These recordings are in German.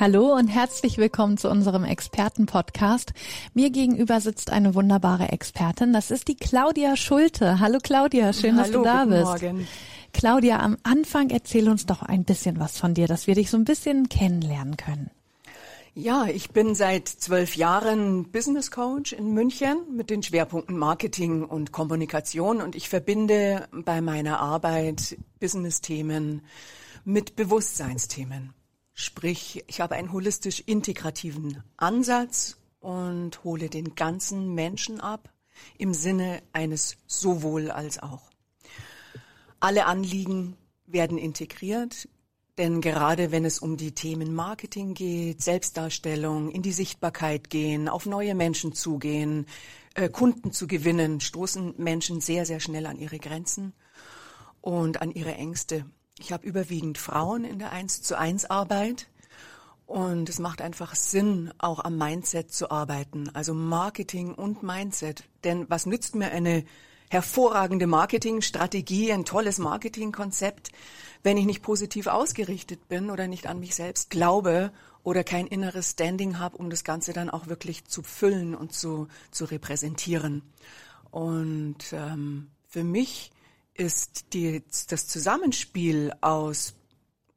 Hallo und herzlich willkommen zu unserem Expertenpodcast. Mir gegenüber sitzt eine wunderbare Expertin. Das ist die Claudia Schulte. Hallo Claudia, schön, dass Hallo, du da guten bist. Morgen. Claudia, am Anfang erzähl uns doch ein bisschen was von dir, dass wir dich so ein bisschen kennenlernen können. Ja, ich bin seit zwölf Jahren Business Coach in München mit den Schwerpunkten Marketing und Kommunikation und ich verbinde bei meiner Arbeit Business-Themen mit Bewusstseinsthemen. Sprich, ich habe einen holistisch integrativen Ansatz und hole den ganzen Menschen ab im Sinne eines sowohl als auch. Alle Anliegen werden integriert, denn gerade wenn es um die Themen Marketing geht, Selbstdarstellung, in die Sichtbarkeit gehen, auf neue Menschen zugehen, äh, Kunden zu gewinnen, stoßen Menschen sehr, sehr schnell an ihre Grenzen und an ihre Ängste. Ich habe überwiegend Frauen in der 1 zu 1 Arbeit und es macht einfach Sinn, auch am Mindset zu arbeiten, also Marketing und Mindset. Denn was nützt mir eine hervorragende Marketingstrategie, ein tolles Marketingkonzept, wenn ich nicht positiv ausgerichtet bin oder nicht an mich selbst glaube oder kein inneres Standing habe, um das Ganze dann auch wirklich zu füllen und zu, zu repräsentieren. Und ähm, für mich ist die, das Zusammenspiel aus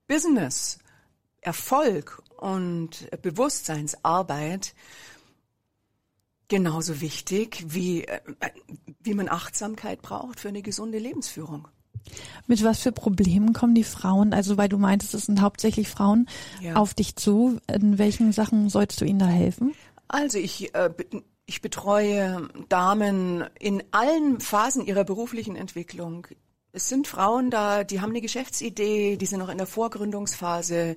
Business, Erfolg und Bewusstseinsarbeit genauso wichtig, wie, äh, wie man Achtsamkeit braucht für eine gesunde Lebensführung. Mit was für Problemen kommen die Frauen, also weil du meintest, es sind hauptsächlich Frauen, Ja. auf dich zu? In welchen Sachen sollst du ihnen da helfen? Also ich, äh, ich betreue Damen in allen Phasen ihrer beruflichen Entwicklung. Es sind Frauen da, die haben eine Geschäftsidee, die sind noch in der Vorgründungsphase.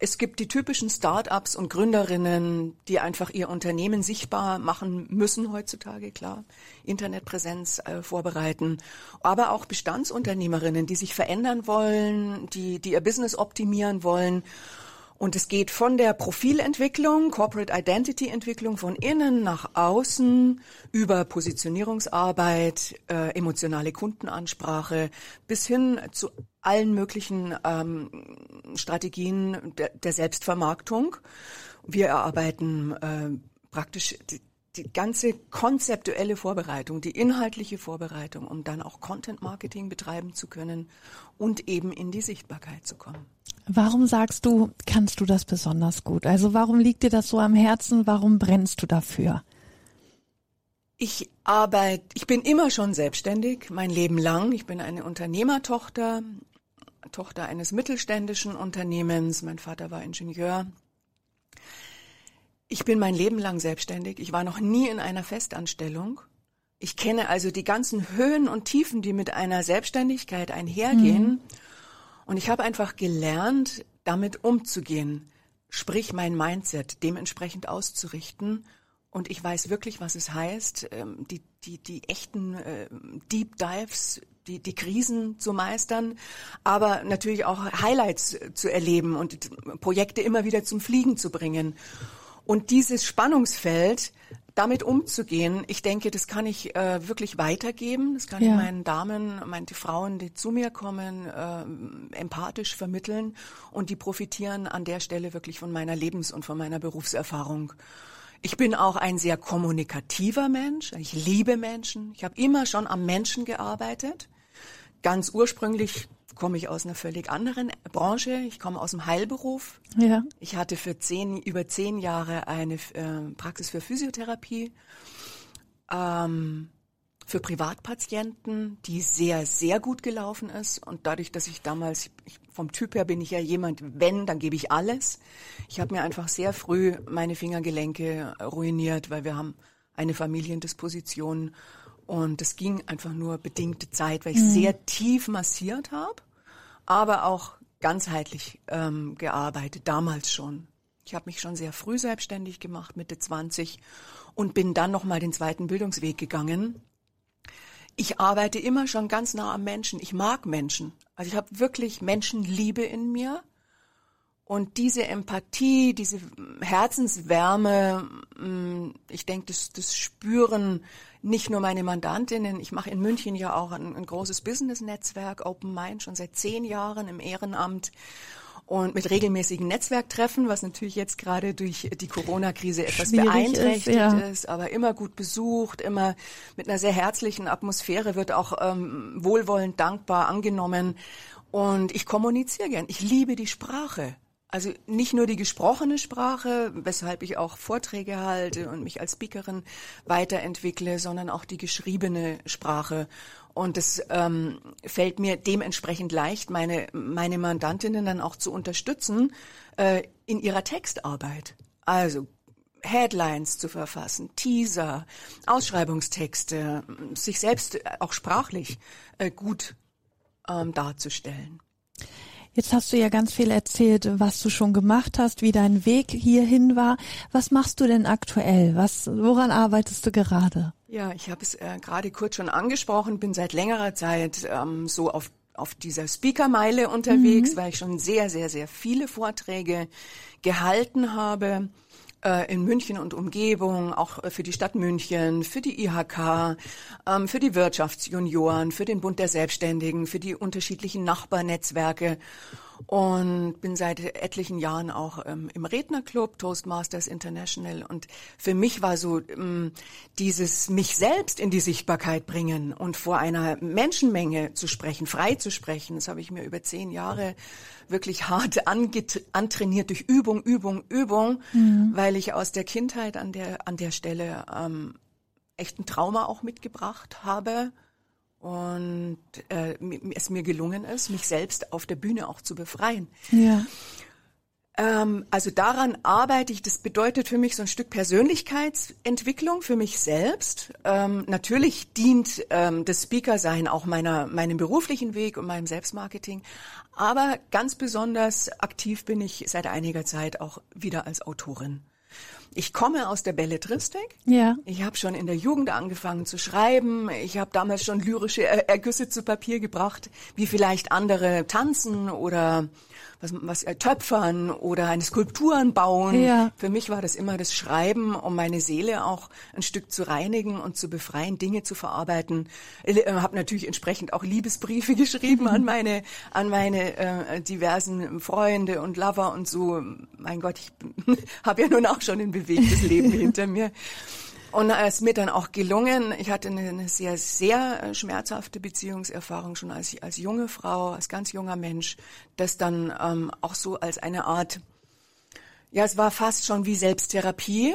Es gibt die typischen Start-ups und Gründerinnen, die einfach ihr Unternehmen sichtbar machen müssen heutzutage, klar. Internetpräsenz äh, vorbereiten. Aber auch Bestandsunternehmerinnen, die sich verändern wollen, die, die ihr Business optimieren wollen. Und es geht von der Profilentwicklung, Corporate Identity Entwicklung von innen nach außen über Positionierungsarbeit, äh, emotionale Kundenansprache bis hin zu allen möglichen ähm, Strategien der, der Selbstvermarktung. Wir erarbeiten äh, praktisch die, ganze konzeptuelle Vorbereitung, die inhaltliche Vorbereitung, um dann auch Content Marketing betreiben zu können und eben in die Sichtbarkeit zu kommen. Warum sagst du, kannst du das besonders gut? Also warum liegt dir das so am Herzen? Warum brennst du dafür? Ich arbeite, ich bin immer schon selbstständig, mein Leben lang. Ich bin eine Unternehmertochter, Tochter eines mittelständischen Unternehmens. Mein Vater war Ingenieur. Ich bin mein Leben lang selbstständig. Ich war noch nie in einer Festanstellung. Ich kenne also die ganzen Höhen und Tiefen, die mit einer Selbstständigkeit einhergehen. Und ich habe einfach gelernt, damit umzugehen. Sprich, mein Mindset dementsprechend auszurichten. Und ich weiß wirklich, was es heißt, ähm, die, die, die echten äh, Deep Dives, die, die Krisen zu meistern, aber natürlich auch Highlights zu erleben und Projekte immer wieder zum Fliegen zu bringen. Und dieses Spannungsfeld, damit umzugehen, ich denke, das kann ich äh, wirklich weitergeben. Das kann Ja. ich meinen Damen, meinen die Frauen, die zu mir kommen, äh, empathisch vermitteln und die profitieren an der Stelle wirklich von meiner Lebens- und von meiner Berufserfahrung. Ich bin auch ein sehr kommunikativer Mensch. Ich liebe Menschen. Ich habe immer schon am Menschen gearbeitet. Ganz ursprünglich komme ich aus einer völlig anderen Branche. Ich komme aus dem Heilberuf. Ja. Ich hatte für zehn, über zehn Jahre eine äh, Praxis für Physiotherapie ähm, für Privatpatienten, die sehr, sehr gut gelaufen ist. Und dadurch, dass ich damals, ich, vom Typ her bin ich ja jemand, wenn, dann gebe ich alles. Ich habe mir einfach sehr früh meine Fingergelenke ruiniert, weil wir haben eine Familiendisposition. Und es ging einfach nur bedingte Zeit, weil ich sehr tief massiert habe, aber auch ganzheitlich ähm, gearbeitet, damals schon. Ich habe mich schon sehr früh selbstständig gemacht, Mitte 20, und bin dann nochmal den zweiten Bildungsweg gegangen. ich arbeite immer schon ganz nah am Menschen. Ich mag Menschen. Also ich habe wirklich Menschenliebe in mir. Und diese Empathie, diese Herzenswärme, mm, ich denke, das, das spüren nicht nur meine Mandantinnen. Ich mache in München ja auch ein, ein großes Business-Netzwerk, Open Mind, schon seit zehn Jahren im Ehrenamt und mit regelmäßigen Netzwerktreffen, was natürlich jetzt gerade durch die Corona-Krise etwas Schwierig beeinträchtigt ist, ja. ist, aber immer gut besucht, immer mit einer sehr herzlichen Atmosphäre, wird auch ähm, wohlwollend, dankbar angenommen. Und ich kommuniziere gern. Ich liebe die Sprache. Also nicht nur die gesprochene Sprache, weshalb ich auch Vorträge halte und mich als Speakerin weiterentwickle, sondern auch die geschriebene Sprache. Und es ähm, fällt mir dementsprechend leicht, meine, meine Mandantinnen dann auch zu unterstützen äh, in ihrer Textarbeit. Also Headlines zu verfassen, Teaser, Ausschreibungstexte, sich selbst auch sprachlich äh, gut ähm, darzustellen. Jetzt hast du ja ganz viel erzählt, was du schon gemacht hast, wie dein Weg hierhin war. Was machst du denn aktuell? Was, woran arbeitest du gerade? Ja, ich habe es äh, gerade kurz schon angesprochen, bin seit längerer Zeit ähm, so auf auf dieser Speakermeile unterwegs, mhm. weil ich schon sehr, sehr, sehr viele Vorträge gehalten habe in München und Umgebung, auch äh, für die Stadt München, für die IHK, ähm, für die Wirtschaftsjunioren, für den Bund der Selbstständigen, für die unterschiedlichen Nachbarnetzwerke und bin seit etlichen Jahren auch ähm, im Rednerclub Toastmasters International und für mich war so ähm, dieses mich selbst in die Sichtbarkeit bringen und vor einer Menschenmenge zu sprechen, frei zu sprechen, das habe ich mir über zehn Jahre wirklich hart antrainiert durch Übung, Übung, Übung, mhm. weil ich aus der Kindheit an der an der Stelle ähm, echt ein Trauma auch mitgebracht habe und äh, es mir gelungen ist, mich selbst auf der Bühne auch zu befreien. Ja. Ähm, also daran arbeite ich. Das bedeutet für mich so ein Stück Persönlichkeitsentwicklung für mich selbst. Ähm, natürlich dient ähm, das Speaker-Sein auch meiner meinem beruflichen Weg und meinem Selbstmarketing, aber ganz besonders aktiv bin ich seit einiger Zeit auch wieder als Autorin. Ich komme aus der Belletristik. Ja. Ich habe schon in der Jugend angefangen zu schreiben. Ich habe damals schon lyrische Ergüsse zu Papier gebracht, wie vielleicht andere tanzen oder was, was äh, töpfern oder eine Skulpturen bauen. Ja. Für mich war das immer das Schreiben, um meine Seele auch ein Stück zu reinigen und zu befreien, Dinge zu verarbeiten. Ich äh, habe natürlich entsprechend auch Liebesbriefe geschrieben an meine an meine äh, diversen Freunde und Lover und so. Mein Gott, ich habe ja nun auch schon ein bewegtes Leben hinter mir. Und es ist mir dann auch gelungen, ich hatte eine, eine sehr, sehr äh, schmerzhafte Beziehungserfahrung schon als, als junge Frau, als ganz junger Mensch, das dann ähm, auch so als eine Art, ja, es war fast schon wie Selbsttherapie.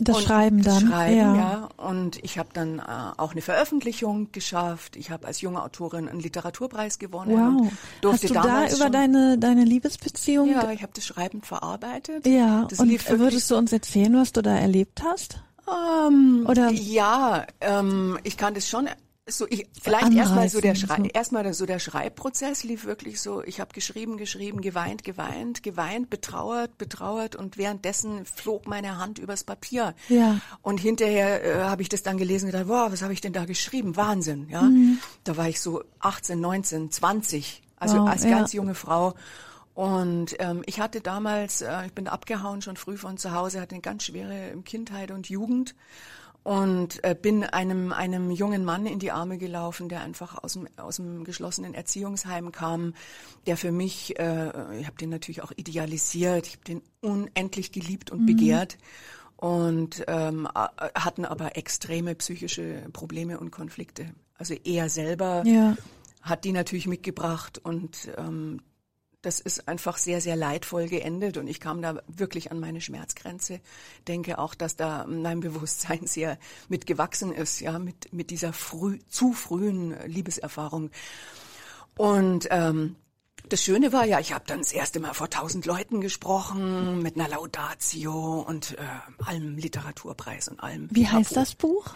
Das und Schreiben das dann. Schreiben, ja. ja. Und ich habe dann äh, auch eine Veröffentlichung geschafft. Ich habe als junge Autorin einen Literaturpreis gewonnen. Wow. Durfte Hast du da über deine deine Liebesbeziehung? Ja, ich habe das Schreiben verarbeitet. Ja. Das und würdest du uns erzählen, was du da erlebt hast? Ähm, Oder ja, ähm, ich kann das schon so ich, vielleicht erstmal so der Schrei, so. erstmal so der Schreibprozess lief wirklich so. Ich habe geschrieben, geschrieben, geweint, geweint, geweint, betrauert, betrauert und währenddessen flog meine Hand übers Papier. Ja. Und hinterher äh, habe ich das dann gelesen und gedacht, wow, was habe ich denn da geschrieben? Wahnsinn, ja. Mhm. Da war ich so 18, 19, 20, also wow, als ganz ja. junge Frau und ähm, ich hatte damals, äh, ich bin abgehauen schon früh von zu Hause, hatte eine ganz schwere Kindheit und Jugend und äh, bin einem einem jungen Mann in die Arme gelaufen, der einfach aus dem aus dem geschlossenen Erziehungsheim kam, der für mich, äh, ich habe den natürlich auch idealisiert, ich habe den unendlich geliebt und mhm. begehrt und ähm, hatten aber extreme psychische Probleme und Konflikte. Also er selber ja. hat die natürlich mitgebracht und ähm, das ist einfach sehr, sehr leidvoll geendet und ich kam da wirklich an meine Schmerzgrenze. Denke auch, dass da mein Bewusstsein sehr mitgewachsen ist, ja, mit, mit dieser früh, zu frühen Liebeserfahrung. Und ähm, das Schöne war ja, ich habe dann das erste Mal vor tausend Leuten gesprochen, mit einer Laudatio und äh, allem Literaturpreis und allem. Wie heißt das Buch?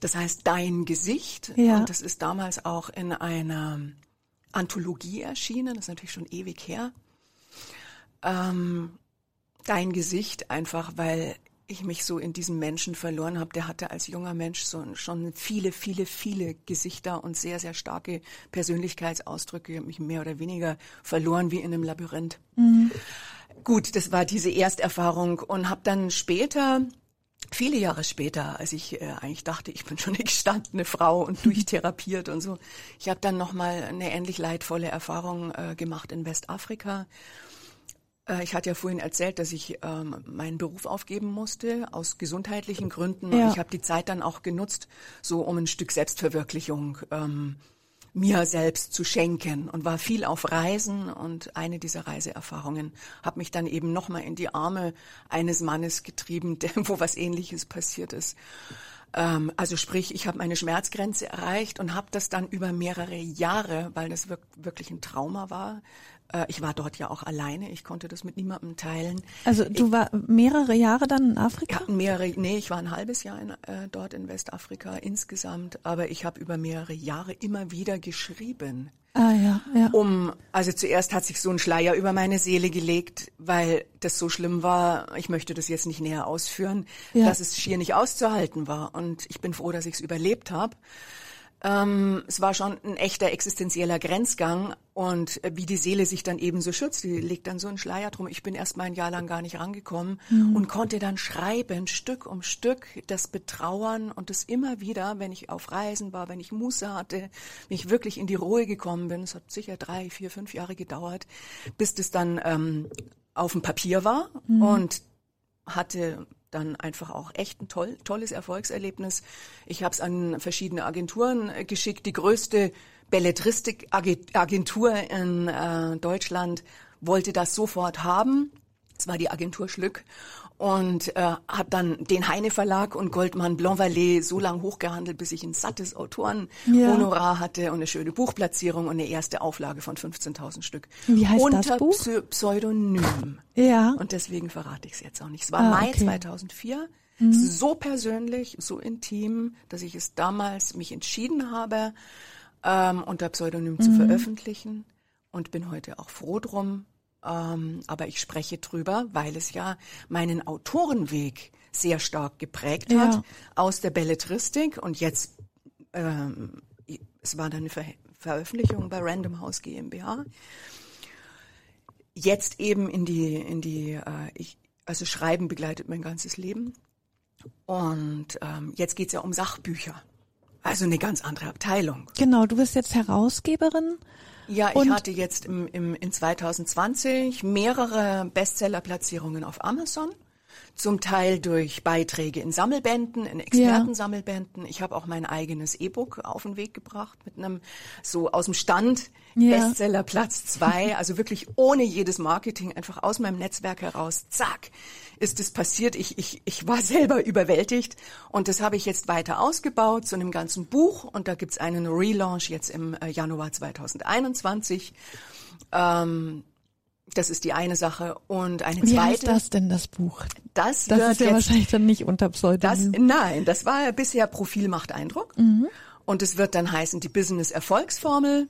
Das heißt Dein Gesicht. Ja. Und das ist damals auch in einer Anthologie erschienen, das ist natürlich schon ewig her. Ähm, dein Gesicht einfach, weil ich mich so in diesem Menschen verloren habe. Der hatte als junger Mensch so schon viele, viele, viele Gesichter und sehr, sehr starke Persönlichkeitsausdrücke. Ich habe mich mehr oder weniger verloren wie in einem Labyrinth. Mhm. Gut, das war diese Ersterfahrung und habe dann später viele Jahre später, als ich äh, eigentlich dachte, ich bin schon eine gestandene Frau und durchtherapiert und so, ich habe dann noch mal eine ähnlich leidvolle Erfahrung äh, gemacht in Westafrika äh, ich hatte ja vorhin erzählt, dass ich ähm, meinen Beruf aufgeben musste aus gesundheitlichen Gründen. Ja. Ich habe die Zeit dann auch genutzt, so um ein Stück Selbstverwirklichung ähm, mir selbst zu schenken und war viel auf Reisen und eine dieser Reiseerfahrungen hat mich dann eben nochmal in die Arme eines Mannes getrieben, der, wo was Ähnliches passiert ist. Ähm, also sprich, ich habe meine Schmerzgrenze erreicht und habe das dann über mehrere Jahre, weil das wirklich ein Trauma war, ich war dort ja auch alleine, ich konnte das mit niemandem teilen. Also du ich, war mehrere Jahre dann in Afrika? Ja, mehrere, nee, ich war ein halbes Jahr in, äh, dort in Westafrika insgesamt, aber ich habe über mehrere Jahre immer wieder geschrieben. Ah ja, ja. Um, also zuerst hat sich so ein Schleier über meine Seele gelegt, weil das so schlimm war. Ich möchte das jetzt nicht näher ausführen, ja. dass es schier nicht auszuhalten war. Und ich bin froh, dass ich es überlebt habe. Ähm, es war schon ein echter existenzieller Grenzgang und äh, wie die Seele sich dann eben so schützt, die legt dann so einen Schleier drum. Ich bin erst mal ein Jahr lang gar nicht rangekommen mhm. und konnte dann schreiben, Stück um Stück, das Betrauern und das immer wieder, wenn ich auf Reisen war, wenn ich Muße hatte, wenn ich wirklich in die Ruhe gekommen bin. Es hat sicher drei, vier, fünf Jahre gedauert, bis das dann ähm, auf dem Papier war mhm. und hatte dann einfach auch echt ein toll, tolles Erfolgserlebnis. Ich habe es an verschiedene Agenturen äh, geschickt. Die größte Belletristik-Agentur in äh, Deutschland wollte das sofort haben. Es war die Agentur Schlück und äh, hat dann den Heine Verlag und Goldmann Blanvalet so lang hochgehandelt, bis ich ein sattes Autorenhonorar ja. hatte und eine schöne Buchplatzierung und eine erste Auflage von 15.000 Stück. Wie heißt Unter das Buch? Pseudonym. Ja. Und deswegen verrate ich es jetzt auch nicht. Es war ah, Mai okay. 2004. Mhm. So persönlich, so intim, dass ich es damals mich entschieden habe, ähm, unter Pseudonym mhm. zu veröffentlichen und bin heute auch froh drum, ähm, aber ich spreche drüber, weil es ja meinen Autorenweg sehr stark geprägt hat ja. aus der Belletristik und jetzt ähm, es war dann eine Ver Veröffentlichung bei Random House GmbH. Jetzt eben in die in die äh, ich, also Schreiben begleitet mein ganzes Leben und ähm, jetzt geht's ja um Sachbücher. Also eine ganz andere Abteilung. Genau, du bist jetzt Herausgeberin ja, ich hatte jetzt im, im, in 2020 mehrere Bestsellerplatzierungen auf Amazon. Zum Teil durch Beiträge in Sammelbänden, in Expertensammelbänden. Ich habe auch mein eigenes E-Book auf den Weg gebracht mit einem so aus dem Stand ja. Bestseller Platz zwei, also wirklich ohne jedes Marketing, einfach aus meinem Netzwerk heraus, zack, ist es passiert. Ich, ich, ich war selber überwältigt und das habe ich jetzt weiter ausgebaut zu einem ganzen Buch und da gibt's einen Relaunch jetzt im äh, Januar 2021. Ähm, das ist die eine Sache. Und eine Wie zweite. Wie heißt das denn, das Buch? Das, das wird ist ja jetzt, wahrscheinlich dann nicht unter Pseudonym. Das, nein, das war bisher Profil macht Eindruck. Mhm. Und es wird dann heißen, die Business-Erfolgsformel,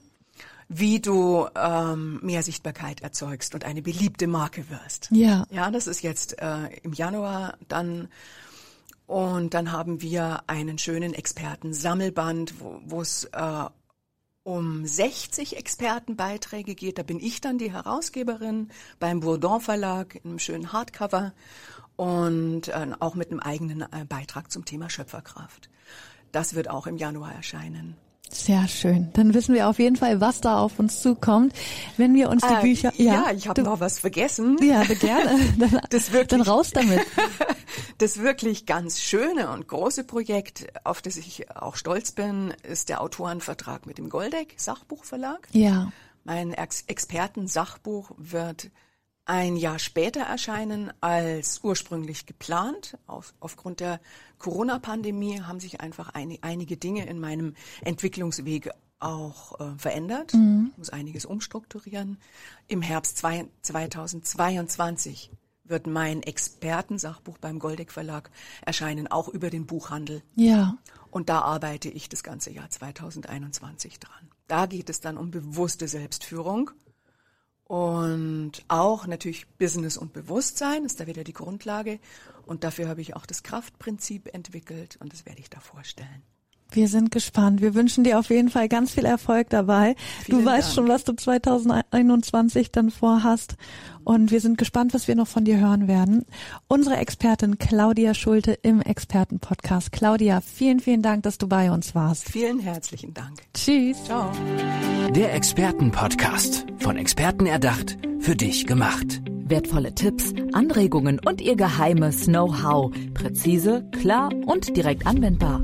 wie du ähm, mehr Sichtbarkeit erzeugst und eine beliebte Marke wirst. Ja. Ja, das ist jetzt äh, im Januar dann. Und dann haben wir einen schönen Experten-Sammelband, wo es äh, um 60 Expertenbeiträge geht. Da bin ich dann die Herausgeberin beim Bourdon Verlag in einem schönen Hardcover und äh, auch mit einem eigenen äh, Beitrag zum Thema Schöpferkraft. Das wird auch im Januar erscheinen. Sehr schön. Dann wissen wir auf jeden Fall, was da auf uns zukommt, wenn wir uns die äh, Bücher. Ja, ja ich habe noch was vergessen. Ja, gerne. Dann, das wirklich, dann raus damit. das wirklich ganz schöne und große Projekt, auf das ich auch stolz bin, ist der Autorenvertrag mit dem Goldeck Sachbuchverlag. Ja. Mein Ex Experten-Sachbuch wird ein Jahr später erscheinen als ursprünglich geplant. Auf, aufgrund der Corona-Pandemie haben sich einfach ein, einige Dinge in meinem Entwicklungsweg auch äh, verändert. Mhm. Ich muss einiges umstrukturieren. Im Herbst zwei, 2022 wird mein Expertensachbuch beim Goldeck Verlag erscheinen, auch über den Buchhandel. Ja. Und da arbeite ich das ganze Jahr 2021 dran. Da geht es dann um bewusste Selbstführung Und auch natürlich Business und Bewusstsein ist da wieder die Grundlage. Und dafür habe ich auch das Kraftprinzip entwickelt und das werde ich da vorstellen. Wir sind gespannt. Wir wünschen dir auf jeden Fall ganz viel Erfolg dabei. Vielen du weißt Dank. schon, was du 2021 dann vorhast. Und wir sind gespannt, was wir noch von dir hören werden. Unsere Expertin Claudia Schulte im Expertenpodcast. Claudia, vielen, vielen Dank, dass du bei uns warst. Vielen herzlichen Dank. Tschüss. Ciao. Der Expertenpodcast. Von Experten erdacht, für dich gemacht. Wertvolle Tipps, Anregungen und ihr geheimes Know-how. Präzise, klar und direkt anwendbar.